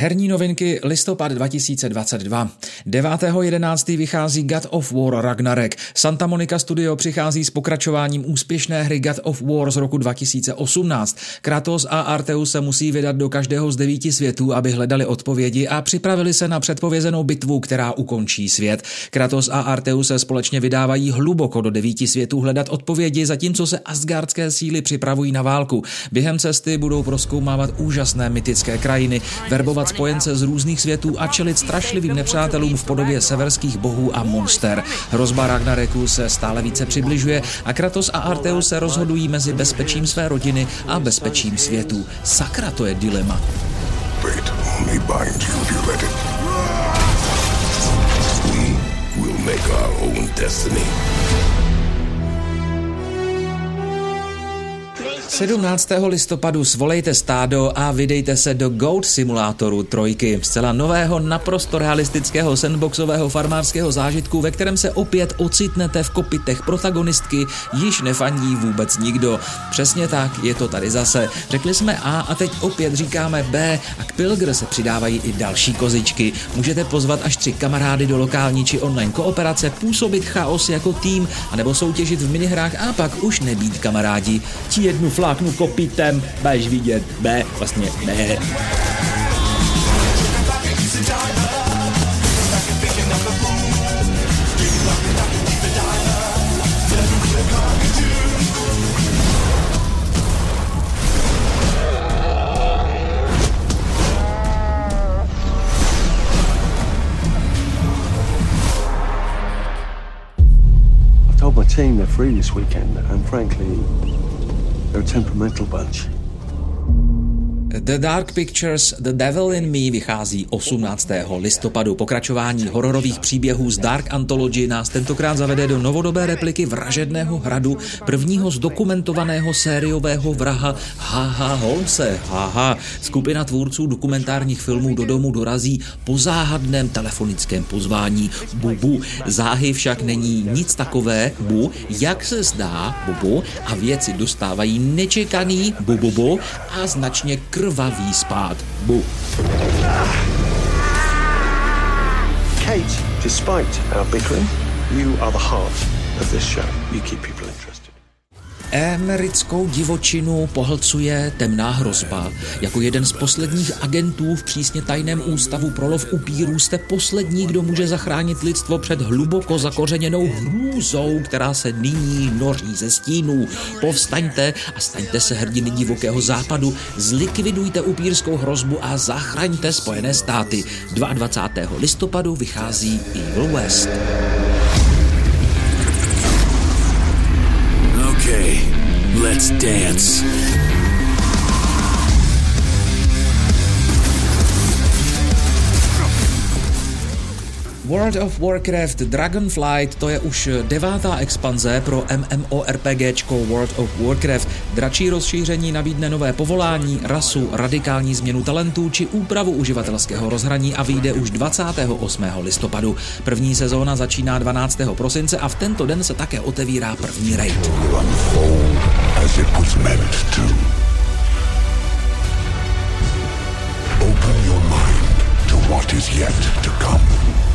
Herní novinky listopad 2022. 9.11. vychází God of War Ragnarok. Santa Monica Studio přichází s pokračováním úspěšné hry God of War z roku 2018. Kratos a Arteus se musí vydat do každého z devíti světů, aby hledali odpovědi a připravili se na předpovězenou bitvu, která ukončí svět. Kratos a Arteus se společně vydávají hluboko do devíti světů hledat odpovědi, zatímco se asgardské síly připravují na válku. Během cesty budou proskoumávat úžasné mytické krajiny, verbovat hledat spojence z různých světů a čelit strašlivým nepřátelům v podobě severských bohů a monster. Hrozba Ragnareku se stále více přibližuje a Kratos a Arteus se rozhodují mezi bezpečím své rodiny a bezpečím světů. Sakra, to je dilema. Make our own destiny. 17. listopadu svolejte stádo a vydejte se do Goat Simulátoru trojky, zcela nového, naprosto realistického sandboxového farmářského zážitku, ve kterém se opět ocitnete v kopitech protagonistky, již nefandí vůbec nikdo. Přesně tak, je to tady zase. Řekli jsme A a teď opět říkáme B a k Pilgr se přidávají i další kozičky. Můžete pozvat až tři kamarády do lokální či online kooperace, působit chaos jako tým, anebo soutěžit v minihrách a pak už nebýt kamarádi. Ti jednu fla I kopítem, my vlastně ne. team, they're free this weekend, and frankly, they're a temperamental bunch. The Dark Pictures The Devil in Me vychází 18. listopadu. Pokračování hororových příběhů z Dark Anthology nás tentokrát zavede do novodobé repliky vražedného hradu prvního zdokumentovaného sériového vraha Haha Holmse. Haha. Skupina tvůrců dokumentárních filmů do domu dorazí po záhadném telefonickém pozvání Bubu. Záhy však není nic takové, Bu, jak se zdá, Bubu, a věci dostávají nečekaný Bububu a značně Bu. Kate, despite our bickering, you are the heart of this show. You keep people interested. Americkou divočinu pohlcuje temná hrozba. Jako jeden z posledních agentů v přísně tajném ústavu pro lov upírů jste poslední, kdo může zachránit lidstvo před hluboko zakořeněnou hrůzou, která se nyní noří ze stínů. Povstaňte a staňte se hrdiny divokého západu, zlikvidujte upírskou hrozbu a zachraňte Spojené státy. 22. listopadu vychází Evil West. Let's dance. World of Warcraft Dragonflight to je už devátá expanze pro MMORPGčko World of Warcraft. Dračí rozšíření nabídne nové povolání, rasu, radikální změnu talentů či úpravu uživatelského rozhraní a vyjde už 28. listopadu. První sezóna začíná 12. prosince a v tento den se také otevírá první raid. What is yet to come.